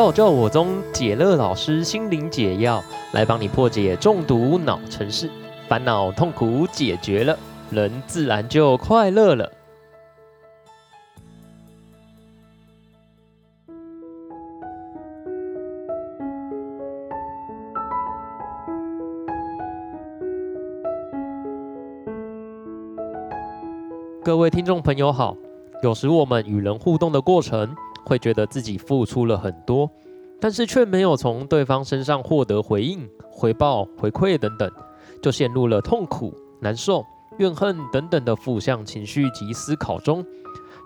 道教我宗解乐老师心灵解药，来帮你破解中毒脑程式，烦恼痛苦解决了，人自然就快乐了。各位听众朋友好，有时我们与人互动的过程，会觉得自己付出了很多，但是却没有从对方身上获得回应、回报、回馈等等，就陷入了痛苦、难受、怨恨等等的负向情绪及思考中。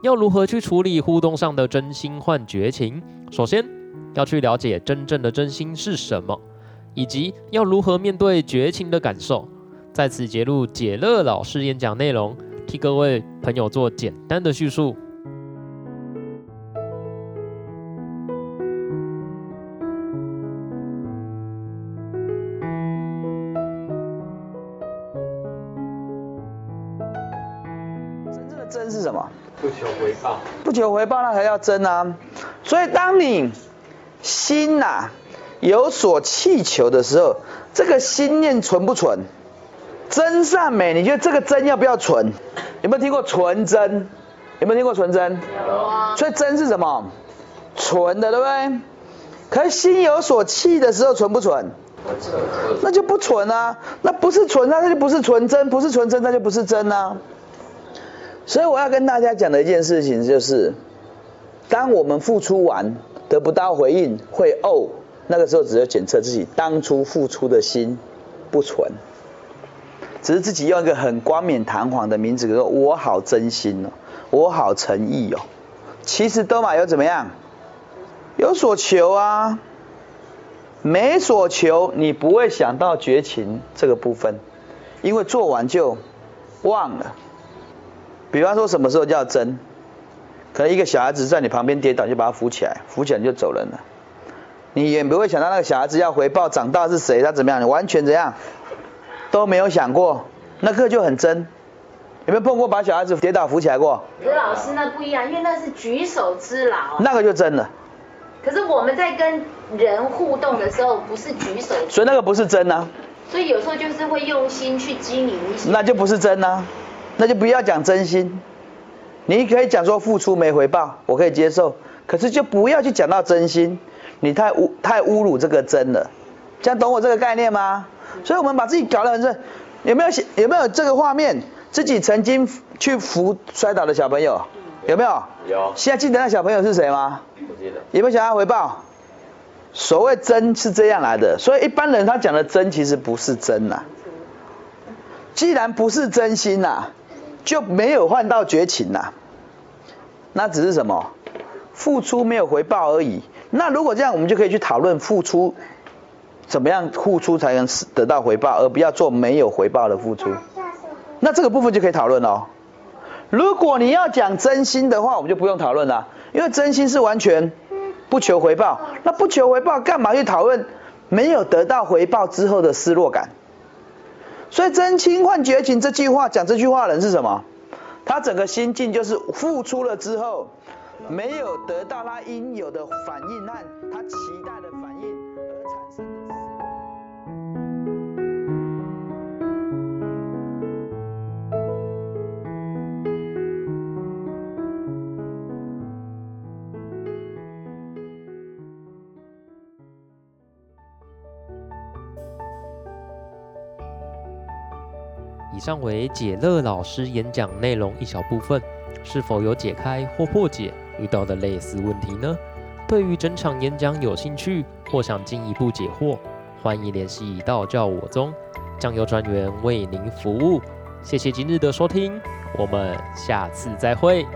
要如何去处理互动上的真心换绝情？首先要去了解真正的真心是什么，以及要如何面对绝情的感受。在此节录解乐老师演讲内容，替各位朋友做简单的叙述。真是什么？不求回报，不求回报那还要真啊！所以当你心呐、啊、有所祈求的时候，这个心念纯不纯？真善美，你觉得这个真要不要纯？有没有听过纯真？有没有听过纯真？有啊。所以真是什么？纯的，对不对？可是心有所气的时候，纯不纯？那就不纯啊！那不是纯，那就不是纯真，不是纯真，那就不是真啊！所以我要跟大家讲的一件事情就是，当我们付出完得不到回应，会哦，那个时候只有检测自己当初付出的心不纯，只是自己用一个很冠冕堂皇的名字说“我好真心哦，我好诚意哦”，其实都嘛有怎么样？有所求啊，没所求，你不会想到绝情这个部分，因为做完就忘了。比方说，什么时候叫真？可能一个小孩子在你旁边跌倒，就把他扶起来，扶起来你就走人了。你也不会想到那个小孩子要回报长大是谁，他怎么样？你完全怎样都没有想过，那个就很真。有没有碰过把小孩子跌倒扶起来过？刘老师那不一样，因为那是举手之劳。那个就真了。可是我们在跟人互动的时候，不是举手。所以那个不是真啊。所以有时候就是会用心去经营一些。那就不是真啊。那就不要讲真心，你可以讲说付出没回报，我可以接受，可是就不要去讲到真心，你太污太侮辱这个真了，这样懂我这个概念吗？所以我们把自己搞得很正，有没有有没有这个画面？自己曾经去扶摔倒的小朋友，有没有？有。现在记得那小朋友是谁吗？不记得。有没有想要回报？所谓真是这样来的，所以一般人他讲的真其实不是真呐。既然不是真心呐。就没有换到绝情呐，那只是什么？付出没有回报而已。那如果这样，我们就可以去讨论付出怎么样付出才能得到回报，而不要做没有回报的付出。那这个部分就可以讨论哦。如果你要讲真心的话，我们就不用讨论了，因为真心是完全不求回报。那不求回报，干嘛去讨论没有得到回报之后的失落感？所以真心换绝情这句话，讲这句话的人是什么？他整个心境就是付出了之后，没有得到他应有的反应那他其以上为解乐老师演讲内容一小部分，是否有解开或破解遇到的类似问题呢？对于整场演讲有兴趣或想进一步解惑，欢迎联系道教我宗，将由专员为您服务。谢谢今日的收听，我们下次再会。